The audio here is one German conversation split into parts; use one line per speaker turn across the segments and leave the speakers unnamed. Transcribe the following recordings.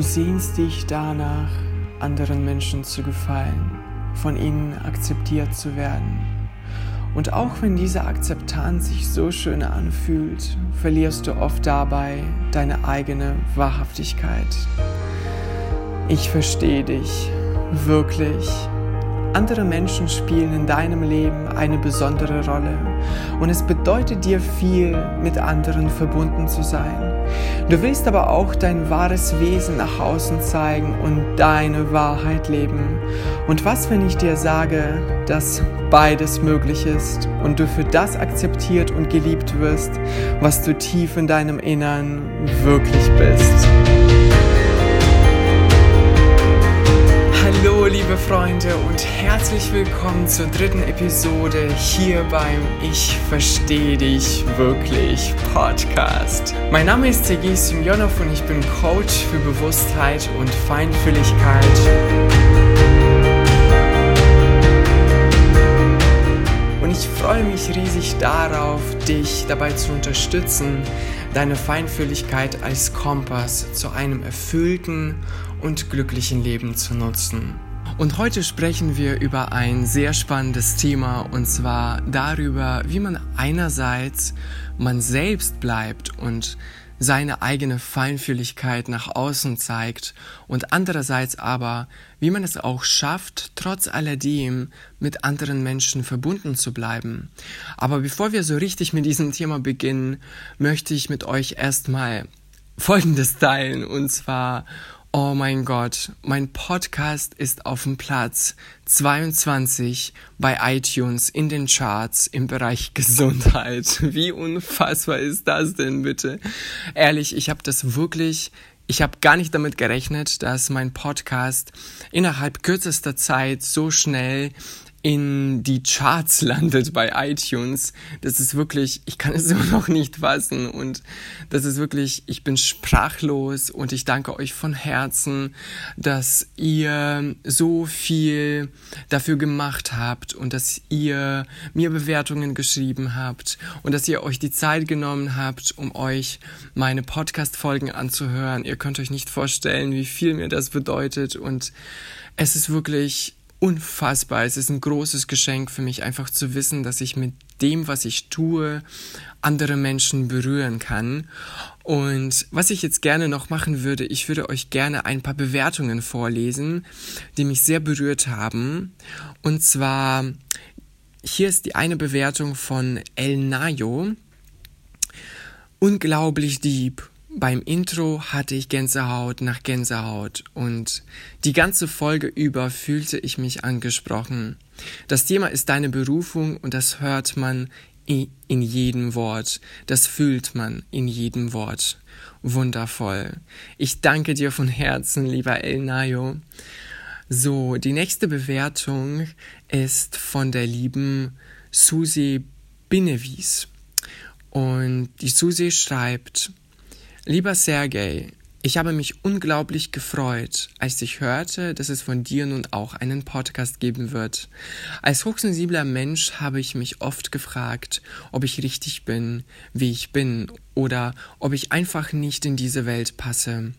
Du sehnst dich danach, anderen Menschen zu gefallen, von ihnen akzeptiert zu werden. Und auch wenn diese Akzeptanz sich so schön anfühlt, verlierst du oft dabei deine eigene Wahrhaftigkeit. Ich verstehe dich, wirklich. Andere Menschen spielen in deinem Leben eine besondere Rolle und es bedeutet dir viel, mit anderen verbunden zu sein. Du willst aber auch dein wahres Wesen nach außen zeigen und deine Wahrheit leben. Und was, wenn ich dir sage, dass beides möglich ist und du für das akzeptiert und geliebt wirst, was du tief in deinem Innern wirklich bist? Hallo liebe Freunde und herzlich willkommen zur dritten Episode hier beim Ich verstehe dich wirklich Podcast. Mein Name ist Sergei Simjonov und ich bin Coach für Bewusstheit und Feinfühligkeit. Ich freue mich riesig darauf, dich dabei zu unterstützen, deine Feinfühligkeit als Kompass zu einem erfüllten und glücklichen Leben zu nutzen. Und heute sprechen wir über ein sehr spannendes Thema und zwar darüber, wie man einerseits man selbst bleibt und seine eigene Feinfühligkeit nach außen zeigt und andererseits aber, wie man es auch schafft, trotz alledem mit anderen Menschen verbunden zu bleiben. Aber bevor wir so richtig mit diesem Thema beginnen, möchte ich mit euch erstmal Folgendes teilen und zwar Oh mein Gott, mein Podcast ist auf dem Platz 22 bei iTunes in den Charts im Bereich Gesundheit. Wie unfassbar ist das denn bitte? Ehrlich, ich habe das wirklich ich habe gar nicht damit gerechnet, dass mein Podcast innerhalb kürzester Zeit so schnell in die Charts landet bei iTunes. Das ist wirklich, ich kann es immer noch nicht fassen und das ist wirklich, ich bin sprachlos und ich danke euch von Herzen, dass ihr so viel dafür gemacht habt und dass ihr mir Bewertungen geschrieben habt und dass ihr euch die Zeit genommen habt, um euch meine Podcast-Folgen anzuhören. Ihr könnt euch nicht vorstellen, wie viel mir das bedeutet und es ist wirklich unfassbar. Es ist ein großes Geschenk für mich, einfach zu wissen, dass ich mit dem, was ich tue, andere Menschen berühren kann. Und was ich jetzt gerne noch machen würde, ich würde euch gerne ein paar Bewertungen vorlesen, die mich sehr berührt haben. Und zwar, hier ist die eine Bewertung von El Nayo. Unglaublich deep beim Intro hatte ich Gänsehaut nach Gänsehaut und die ganze Folge über fühlte ich mich angesprochen. Das Thema ist deine Berufung und das hört man in jedem Wort. Das fühlt man in jedem Wort. Wundervoll. Ich danke dir von Herzen, lieber El Nayo. So, die nächste Bewertung ist von der lieben Susi Binewies. Und die Susi schreibt, Lieber Sergej, ich habe mich unglaublich gefreut, als ich hörte, dass es von dir nun auch einen Podcast geben wird. Als hochsensibler Mensch habe ich mich oft gefragt, ob ich richtig bin, wie ich bin, oder ob ich einfach nicht in diese Welt passe.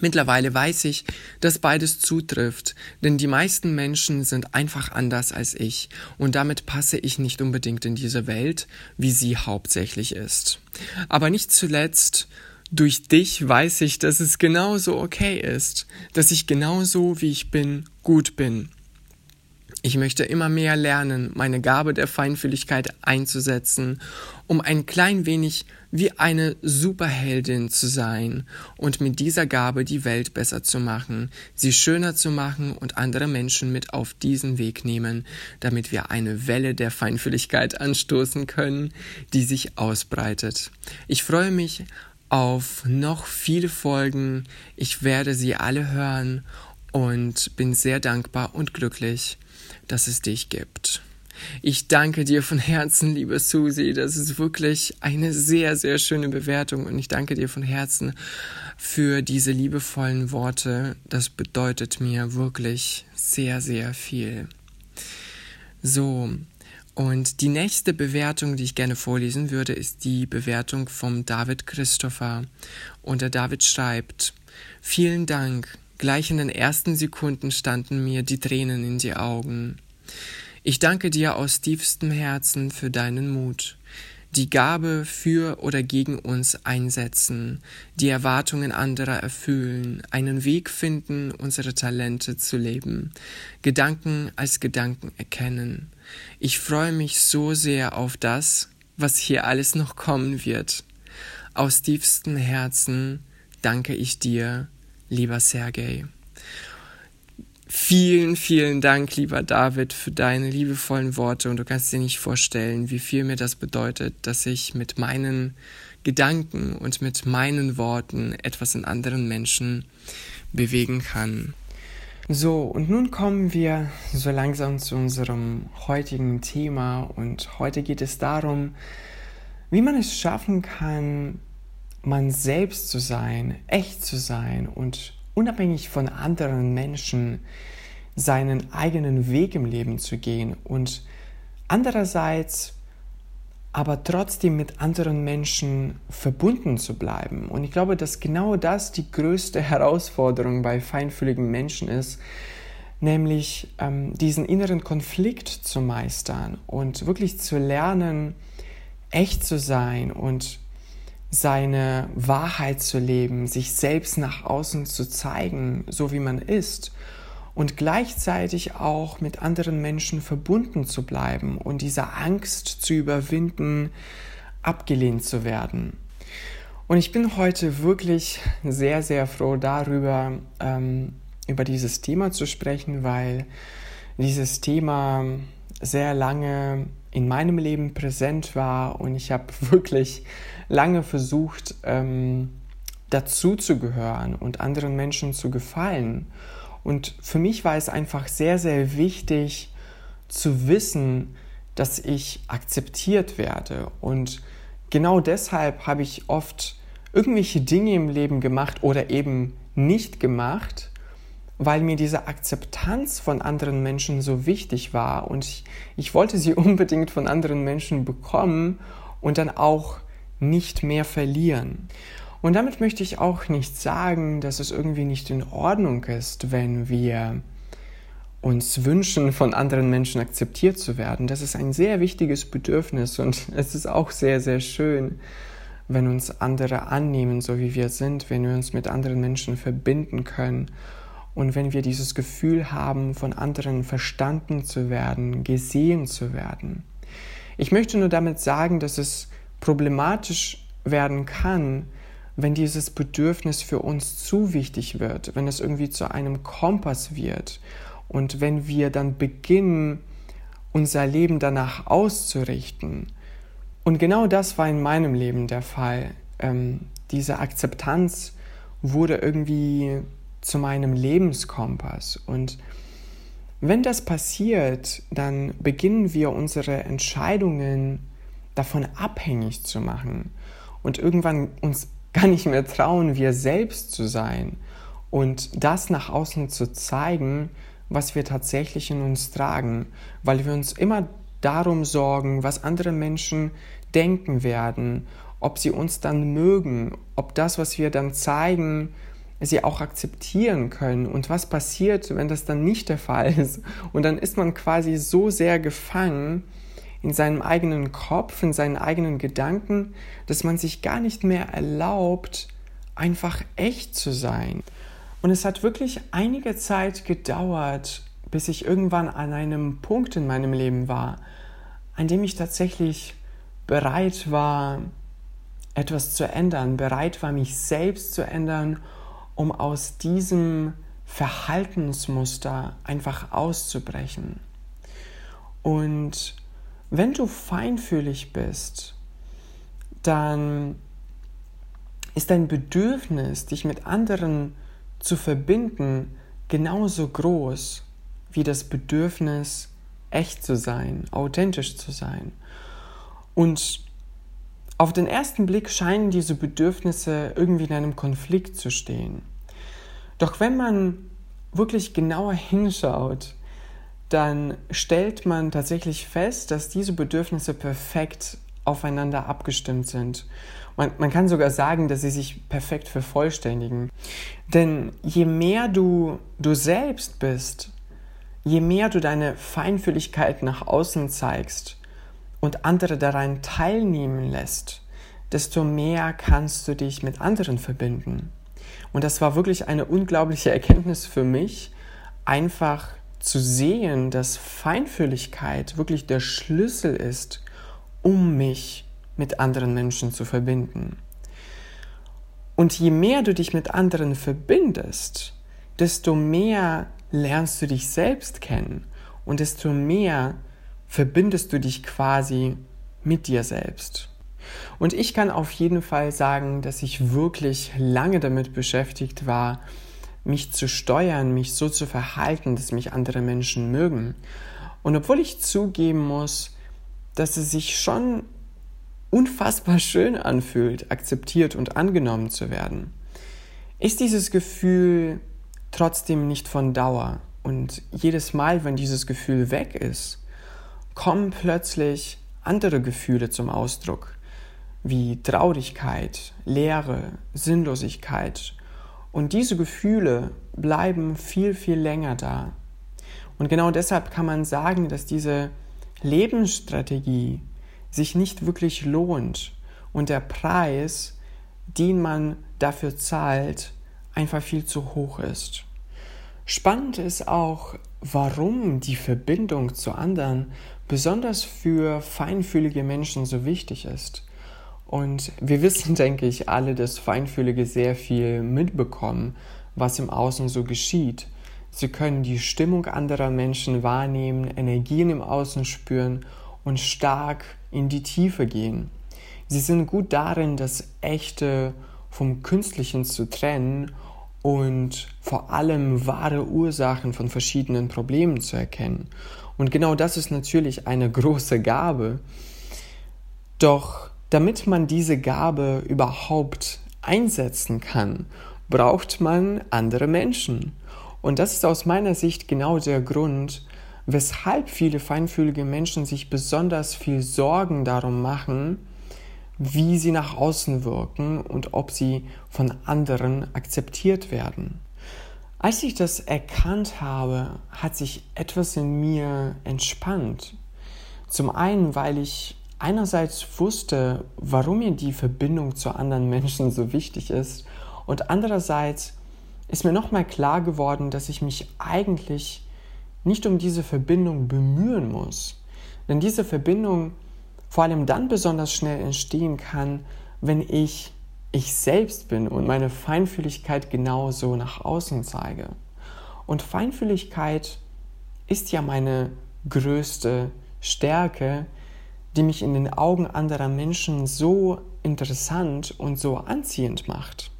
Mittlerweile weiß ich, dass beides zutrifft, denn die meisten Menschen sind einfach anders als ich und damit passe ich nicht unbedingt in diese Welt, wie sie hauptsächlich ist. Aber nicht zuletzt durch dich weiß ich, dass es genauso okay ist, dass ich genauso wie ich bin gut bin. Ich möchte immer mehr lernen, meine Gabe der Feinfühligkeit einzusetzen, um ein klein wenig wie eine Superheldin zu sein und mit dieser Gabe die Welt besser zu machen, sie schöner zu machen und andere Menschen mit auf diesen Weg nehmen, damit wir eine Welle der Feinfühligkeit anstoßen können, die sich ausbreitet. Ich freue mich auf noch viele Folgen. Ich werde sie alle hören und bin sehr dankbar und glücklich, dass es dich gibt. Ich danke dir von Herzen, liebe Susi. Das ist wirklich eine sehr, sehr schöne Bewertung und ich danke dir von Herzen für diese liebevollen Worte. Das bedeutet mir wirklich sehr, sehr viel. So, und die nächste Bewertung, die ich gerne vorlesen würde, ist die Bewertung vom David Christopher. Und der David schreibt, Vielen Dank. Gleich in den ersten Sekunden standen mir die Tränen in die Augen. Ich danke dir aus tiefstem Herzen für deinen Mut, die Gabe für oder gegen uns einsetzen, die Erwartungen anderer erfüllen, einen Weg finden, unsere Talente zu leben, Gedanken als Gedanken erkennen. Ich freue mich so sehr auf das, was hier alles noch kommen wird. Aus tiefstem Herzen danke ich dir, lieber Sergei. Vielen, vielen Dank, lieber David, für deine liebevollen Worte und du kannst dir nicht vorstellen, wie viel mir das bedeutet, dass ich mit meinen Gedanken und mit meinen Worten etwas in anderen Menschen bewegen kann. So, und nun kommen wir so langsam zu unserem heutigen Thema und heute geht es darum, wie man es schaffen kann, man selbst zu sein, echt zu sein und unabhängig von anderen Menschen seinen eigenen Weg im Leben zu gehen und andererseits aber trotzdem mit anderen Menschen verbunden zu bleiben. Und ich glaube, dass genau das die größte Herausforderung bei feinfühligen Menschen ist, nämlich ähm, diesen inneren Konflikt zu meistern und wirklich zu lernen, echt zu sein und seine Wahrheit zu leben, sich selbst nach außen zu zeigen, so wie man ist und gleichzeitig auch mit anderen Menschen verbunden zu bleiben und diese Angst zu überwinden, abgelehnt zu werden. Und ich bin heute wirklich sehr, sehr froh darüber, ähm, über dieses Thema zu sprechen, weil dieses Thema sehr lange in meinem Leben präsent war und ich habe wirklich lange versucht, ähm, dazu zu gehören und anderen Menschen zu gefallen. Und für mich war es einfach sehr, sehr wichtig zu wissen, dass ich akzeptiert werde. Und genau deshalb habe ich oft irgendwelche Dinge im Leben gemacht oder eben nicht gemacht, weil mir diese Akzeptanz von anderen Menschen so wichtig war und ich, ich wollte sie unbedingt von anderen Menschen bekommen und dann auch nicht mehr verlieren. Und damit möchte ich auch nicht sagen, dass es irgendwie nicht in Ordnung ist, wenn wir uns wünschen, von anderen Menschen akzeptiert zu werden. Das ist ein sehr wichtiges Bedürfnis und es ist auch sehr, sehr schön, wenn uns andere annehmen, so wie wir sind, wenn wir uns mit anderen Menschen verbinden können und wenn wir dieses Gefühl haben, von anderen verstanden zu werden, gesehen zu werden. Ich möchte nur damit sagen, dass es problematisch werden kann, wenn dieses Bedürfnis für uns zu wichtig wird, wenn es irgendwie zu einem Kompass wird und wenn wir dann beginnen, unser Leben danach auszurichten. Und genau das war in meinem Leben der Fall. Ähm, diese Akzeptanz wurde irgendwie zu meinem Lebenskompass. Und wenn das passiert, dann beginnen wir unsere Entscheidungen davon abhängig zu machen und irgendwann uns gar nicht mehr trauen, wir selbst zu sein und das nach außen zu zeigen, was wir tatsächlich in uns tragen, weil wir uns immer darum sorgen, was andere Menschen denken werden, ob sie uns dann mögen, ob das, was wir dann zeigen, sie auch akzeptieren können und was passiert, wenn das dann nicht der Fall ist. Und dann ist man quasi so sehr gefangen in seinem eigenen Kopf, in seinen eigenen Gedanken, dass man sich gar nicht mehr erlaubt, einfach echt zu sein. Und es hat wirklich einige Zeit gedauert, bis ich irgendwann an einem Punkt in meinem Leben war, an dem ich tatsächlich bereit war, etwas zu ändern, bereit war, mich selbst zu ändern um aus diesem Verhaltensmuster einfach auszubrechen. Und wenn du feinfühlig bist, dann ist dein Bedürfnis, dich mit anderen zu verbinden, genauso groß wie das Bedürfnis, echt zu sein, authentisch zu sein. Und auf den ersten Blick scheinen diese Bedürfnisse irgendwie in einem Konflikt zu stehen. Doch wenn man wirklich genauer hinschaut, dann stellt man tatsächlich fest, dass diese Bedürfnisse perfekt aufeinander abgestimmt sind. Man, man kann sogar sagen, dass sie sich perfekt vervollständigen. Denn je mehr du du selbst bist, je mehr du deine Feinfühligkeit nach außen zeigst und andere daran teilnehmen lässt, desto mehr kannst du dich mit anderen verbinden. Und das war wirklich eine unglaubliche Erkenntnis für mich, einfach zu sehen, dass Feinfühligkeit wirklich der Schlüssel ist, um mich mit anderen Menschen zu verbinden. Und je mehr du dich mit anderen verbindest, desto mehr lernst du dich selbst kennen und desto mehr verbindest du dich quasi mit dir selbst. Und ich kann auf jeden Fall sagen, dass ich wirklich lange damit beschäftigt war, mich zu steuern, mich so zu verhalten, dass mich andere Menschen mögen. Und obwohl ich zugeben muss, dass es sich schon unfassbar schön anfühlt, akzeptiert und angenommen zu werden, ist dieses Gefühl trotzdem nicht von Dauer. Und jedes Mal, wenn dieses Gefühl weg ist, kommen plötzlich andere Gefühle zum Ausdruck, wie Traurigkeit, Leere, Sinnlosigkeit. Und diese Gefühle bleiben viel, viel länger da. Und genau deshalb kann man sagen, dass diese Lebensstrategie sich nicht wirklich lohnt und der Preis, den man dafür zahlt, einfach viel zu hoch ist. Spannend ist auch, warum die Verbindung zu anderen besonders für feinfühlige Menschen so wichtig ist. Und wir wissen, denke ich, alle, dass Feinfühlige sehr viel mitbekommen, was im Außen so geschieht. Sie können die Stimmung anderer Menschen wahrnehmen, Energien im Außen spüren und stark in die Tiefe gehen. Sie sind gut darin, das Echte vom Künstlichen zu trennen und vor allem wahre Ursachen von verschiedenen Problemen zu erkennen. Und genau das ist natürlich eine große Gabe. Doch damit man diese Gabe überhaupt einsetzen kann, braucht man andere Menschen. Und das ist aus meiner Sicht genau der Grund, weshalb viele feinfühlige Menschen sich besonders viel Sorgen darum machen, wie sie nach außen wirken und ob sie von anderen akzeptiert werden. Als ich das erkannt habe, hat sich etwas in mir entspannt. Zum einen, weil ich einerseits wusste, warum mir die Verbindung zu anderen Menschen so wichtig ist und andererseits ist mir nochmal klar geworden, dass ich mich eigentlich nicht um diese Verbindung bemühen muss. Denn diese Verbindung vor allem dann besonders schnell entstehen kann, wenn ich ich selbst bin und meine Feinfühligkeit genauso nach außen zeige. Und Feinfühligkeit ist ja meine größte Stärke, die mich in den Augen anderer Menschen so interessant und so anziehend macht.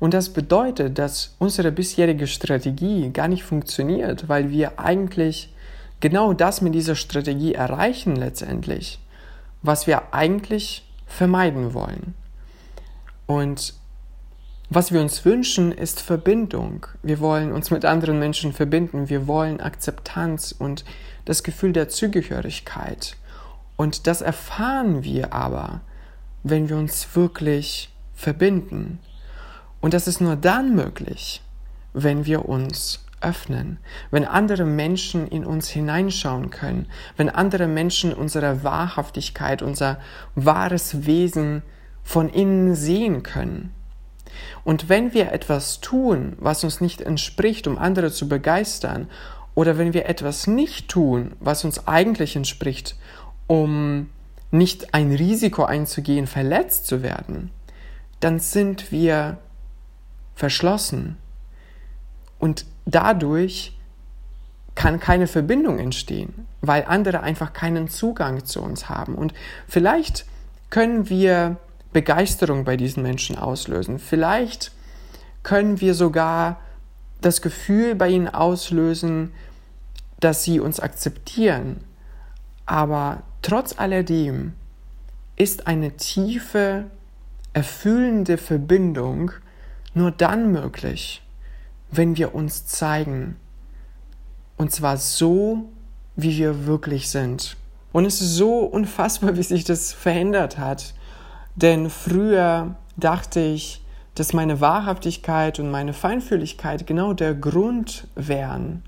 Und das bedeutet, dass unsere bisherige Strategie gar nicht funktioniert, weil wir eigentlich genau das mit dieser Strategie erreichen letztendlich was wir eigentlich vermeiden wollen. Und was wir uns wünschen, ist Verbindung. Wir wollen uns mit anderen Menschen verbinden. Wir wollen Akzeptanz und das Gefühl der Zugehörigkeit. Und das erfahren wir aber, wenn wir uns wirklich verbinden. Und das ist nur dann möglich, wenn wir uns öffnen, wenn andere Menschen in uns hineinschauen können, wenn andere Menschen unsere Wahrhaftigkeit, unser wahres Wesen von innen sehen können. Und wenn wir etwas tun, was uns nicht entspricht, um andere zu begeistern, oder wenn wir etwas nicht tun, was uns eigentlich entspricht, um nicht ein Risiko einzugehen, verletzt zu werden, dann sind wir verschlossen. Und dadurch kann keine Verbindung entstehen, weil andere einfach keinen Zugang zu uns haben. Und vielleicht können wir Begeisterung bei diesen Menschen auslösen. Vielleicht können wir sogar das Gefühl bei ihnen auslösen, dass sie uns akzeptieren. Aber trotz alledem ist eine tiefe, erfüllende Verbindung nur dann möglich, wenn wir uns zeigen. Und zwar so, wie wir wirklich sind. Und es ist so unfassbar, wie sich das verändert hat. Denn früher dachte ich, dass meine Wahrhaftigkeit und meine Feinfühligkeit genau der Grund wären,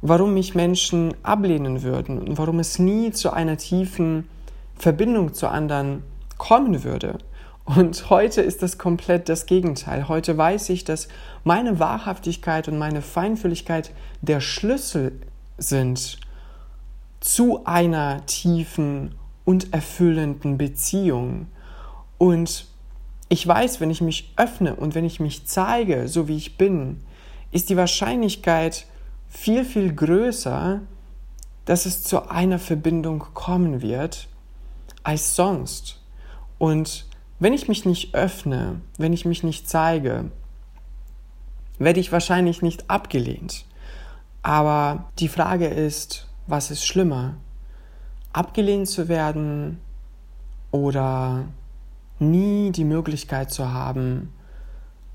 warum mich Menschen ablehnen würden und warum es nie zu einer tiefen Verbindung zu anderen kommen würde. Und heute ist das komplett das Gegenteil. Heute weiß ich, dass meine Wahrhaftigkeit und meine Feinfühligkeit der Schlüssel sind zu einer tiefen und erfüllenden Beziehung. Und ich weiß, wenn ich mich öffne und wenn ich mich zeige, so wie ich bin, ist die Wahrscheinlichkeit viel, viel größer, dass es zu einer Verbindung kommen wird als sonst. Und wenn ich mich nicht öffne, wenn ich mich nicht zeige, werde ich wahrscheinlich nicht abgelehnt. Aber die Frage ist, was ist schlimmer? Abgelehnt zu werden oder nie die Möglichkeit zu haben,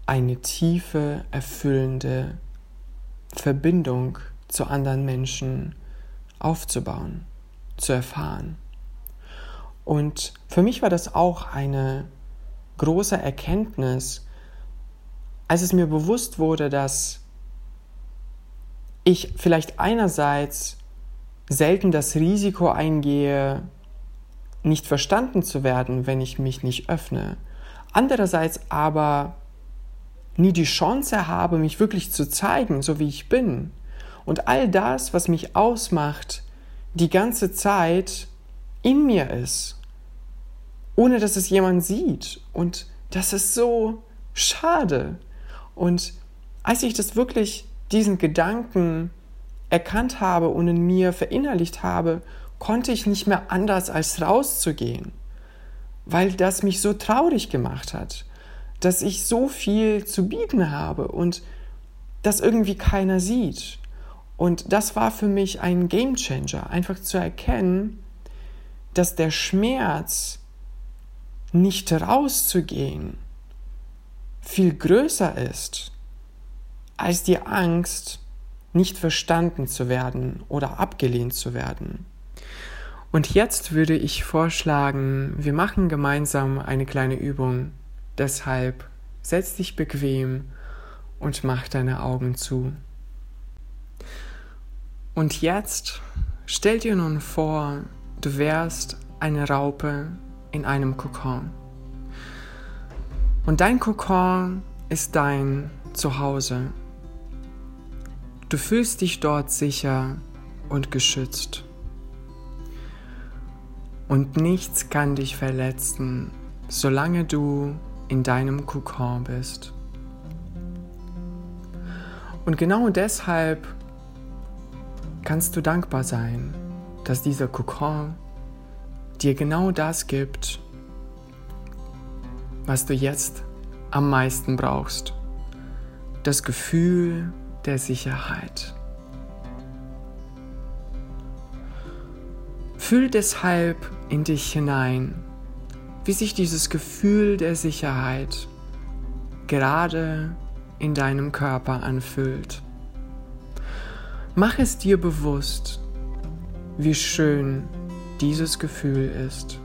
eine tiefe, erfüllende Verbindung zu anderen Menschen aufzubauen, zu erfahren. Und für mich war das auch eine große Erkenntnis, als es mir bewusst wurde, dass ich vielleicht einerseits selten das Risiko eingehe, nicht verstanden zu werden, wenn ich mich nicht öffne. Andererseits aber nie die Chance habe, mich wirklich zu zeigen, so wie ich bin. Und all das, was mich ausmacht, die ganze Zeit in mir ist, ohne dass es jemand sieht. Und das ist so schade. Und als ich das wirklich, diesen Gedanken erkannt habe und in mir verinnerlicht habe, konnte ich nicht mehr anders als rauszugehen, weil das mich so traurig gemacht hat, dass ich so viel zu bieten habe und das irgendwie keiner sieht. Und das war für mich ein Game Changer, einfach zu erkennen, dass der Schmerz, nicht rauszugehen, viel größer ist als die Angst, nicht verstanden zu werden oder abgelehnt zu werden. Und jetzt würde ich vorschlagen, wir machen gemeinsam eine kleine Übung. Deshalb setz dich bequem und mach deine Augen zu. Und jetzt stell dir nun vor, du wärst eine Raupe in einem Kokon. Und dein Kokon ist dein Zuhause. Du fühlst dich dort sicher und geschützt. Und nichts kann dich verletzen, solange du in deinem Kokon bist. Und genau deshalb kannst du dankbar sein, dass dieser Kokon dir genau das gibt, was du jetzt am meisten brauchst. Das Gefühl der Sicherheit. Fühl deshalb in dich hinein, wie sich dieses Gefühl der Sicherheit gerade in deinem Körper anfühlt. Mach es dir bewusst, wie schön dieses Gefühl ist.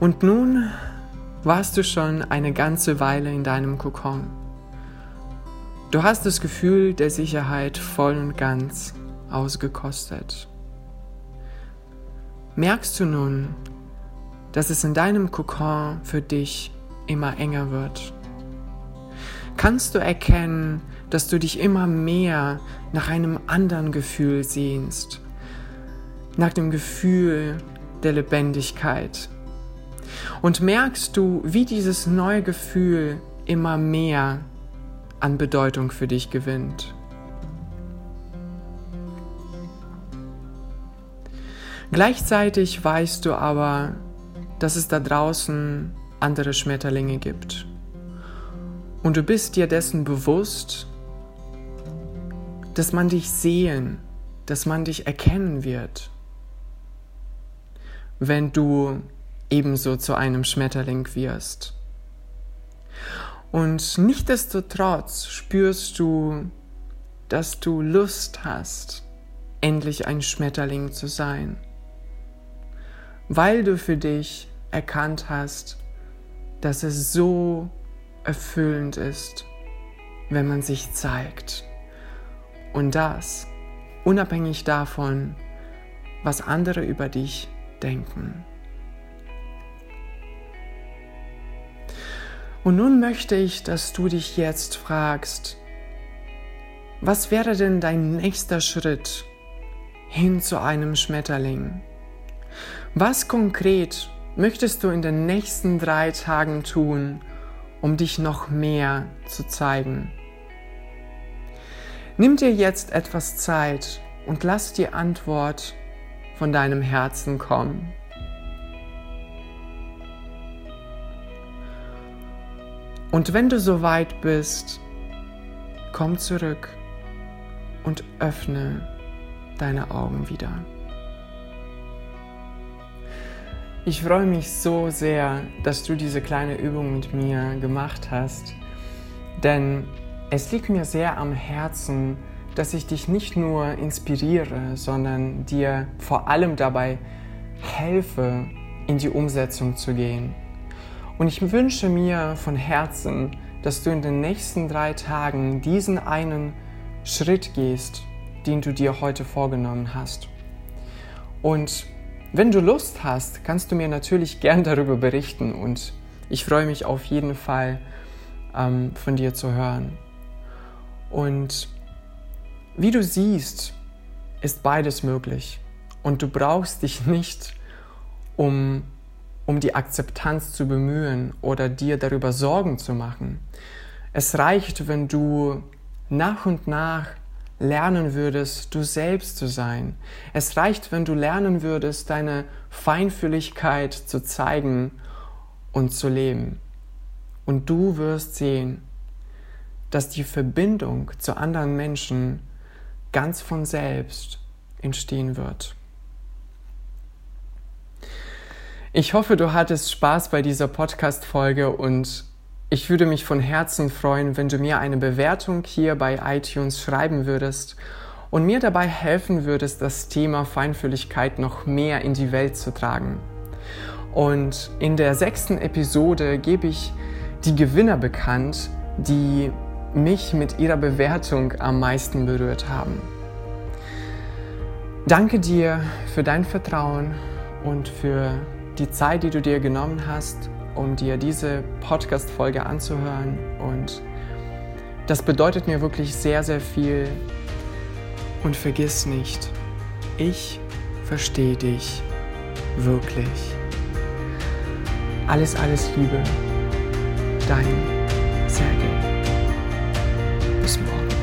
Und nun warst du schon eine ganze Weile in deinem Kokon. Du hast das Gefühl der Sicherheit voll und ganz ausgekostet. Merkst du nun, dass es in deinem Kokon für dich immer enger wird? Kannst du erkennen, dass du dich immer mehr nach einem anderen Gefühl sehnst, nach dem Gefühl der Lebendigkeit? Und merkst du, wie dieses neue Gefühl immer mehr an Bedeutung für dich gewinnt. Gleichzeitig weißt du aber, dass es da draußen andere Schmetterlinge gibt. Und du bist dir dessen bewusst, dass man dich sehen, dass man dich erkennen wird, wenn du ebenso zu einem Schmetterling wirst. Und nichtdestotrotz spürst du, dass du Lust hast, endlich ein Schmetterling zu sein, weil du für dich erkannt hast, dass es so erfüllend ist, wenn man sich zeigt. Und das unabhängig davon, was andere über dich denken. Und nun möchte ich, dass du dich jetzt fragst, was wäre denn dein nächster Schritt hin zu einem Schmetterling? Was konkret möchtest du in den nächsten drei Tagen tun, um dich noch mehr zu zeigen? Nimm dir jetzt etwas Zeit und lass die Antwort von deinem Herzen kommen. Und wenn du soweit bist, komm zurück und öffne deine Augen wieder. Ich freue mich so sehr, dass du diese kleine Übung mit mir gemacht hast, denn es liegt mir sehr am Herzen, dass ich dich nicht nur inspiriere, sondern dir vor allem dabei helfe, in die Umsetzung zu gehen. Und ich wünsche mir von Herzen, dass du in den nächsten drei Tagen diesen einen Schritt gehst, den du dir heute vorgenommen hast. Und wenn du Lust hast, kannst du mir natürlich gern darüber berichten und ich freue mich auf jeden Fall ähm, von dir zu hören. Und wie du siehst, ist beides möglich und du brauchst dich nicht um um die Akzeptanz zu bemühen oder dir darüber Sorgen zu machen. Es reicht, wenn du nach und nach lernen würdest, du selbst zu sein. Es reicht, wenn du lernen würdest, deine Feinfühligkeit zu zeigen und zu leben. Und du wirst sehen, dass die Verbindung zu anderen Menschen ganz von selbst entstehen wird. Ich hoffe, du hattest Spaß bei dieser Podcast-Folge und ich würde mich von Herzen freuen, wenn du mir eine Bewertung hier bei iTunes schreiben würdest und mir dabei helfen würdest, das Thema Feinfühligkeit noch mehr in die Welt zu tragen. Und in der sechsten Episode gebe ich die Gewinner bekannt, die mich mit ihrer Bewertung am meisten berührt haben. Danke dir für dein Vertrauen und für die Zeit, die du dir genommen hast, um dir diese Podcast-Folge anzuhören. Und das bedeutet mir wirklich sehr, sehr viel. Und vergiss nicht, ich verstehe dich wirklich. Alles, alles Liebe. Dein Sergei. Bis morgen.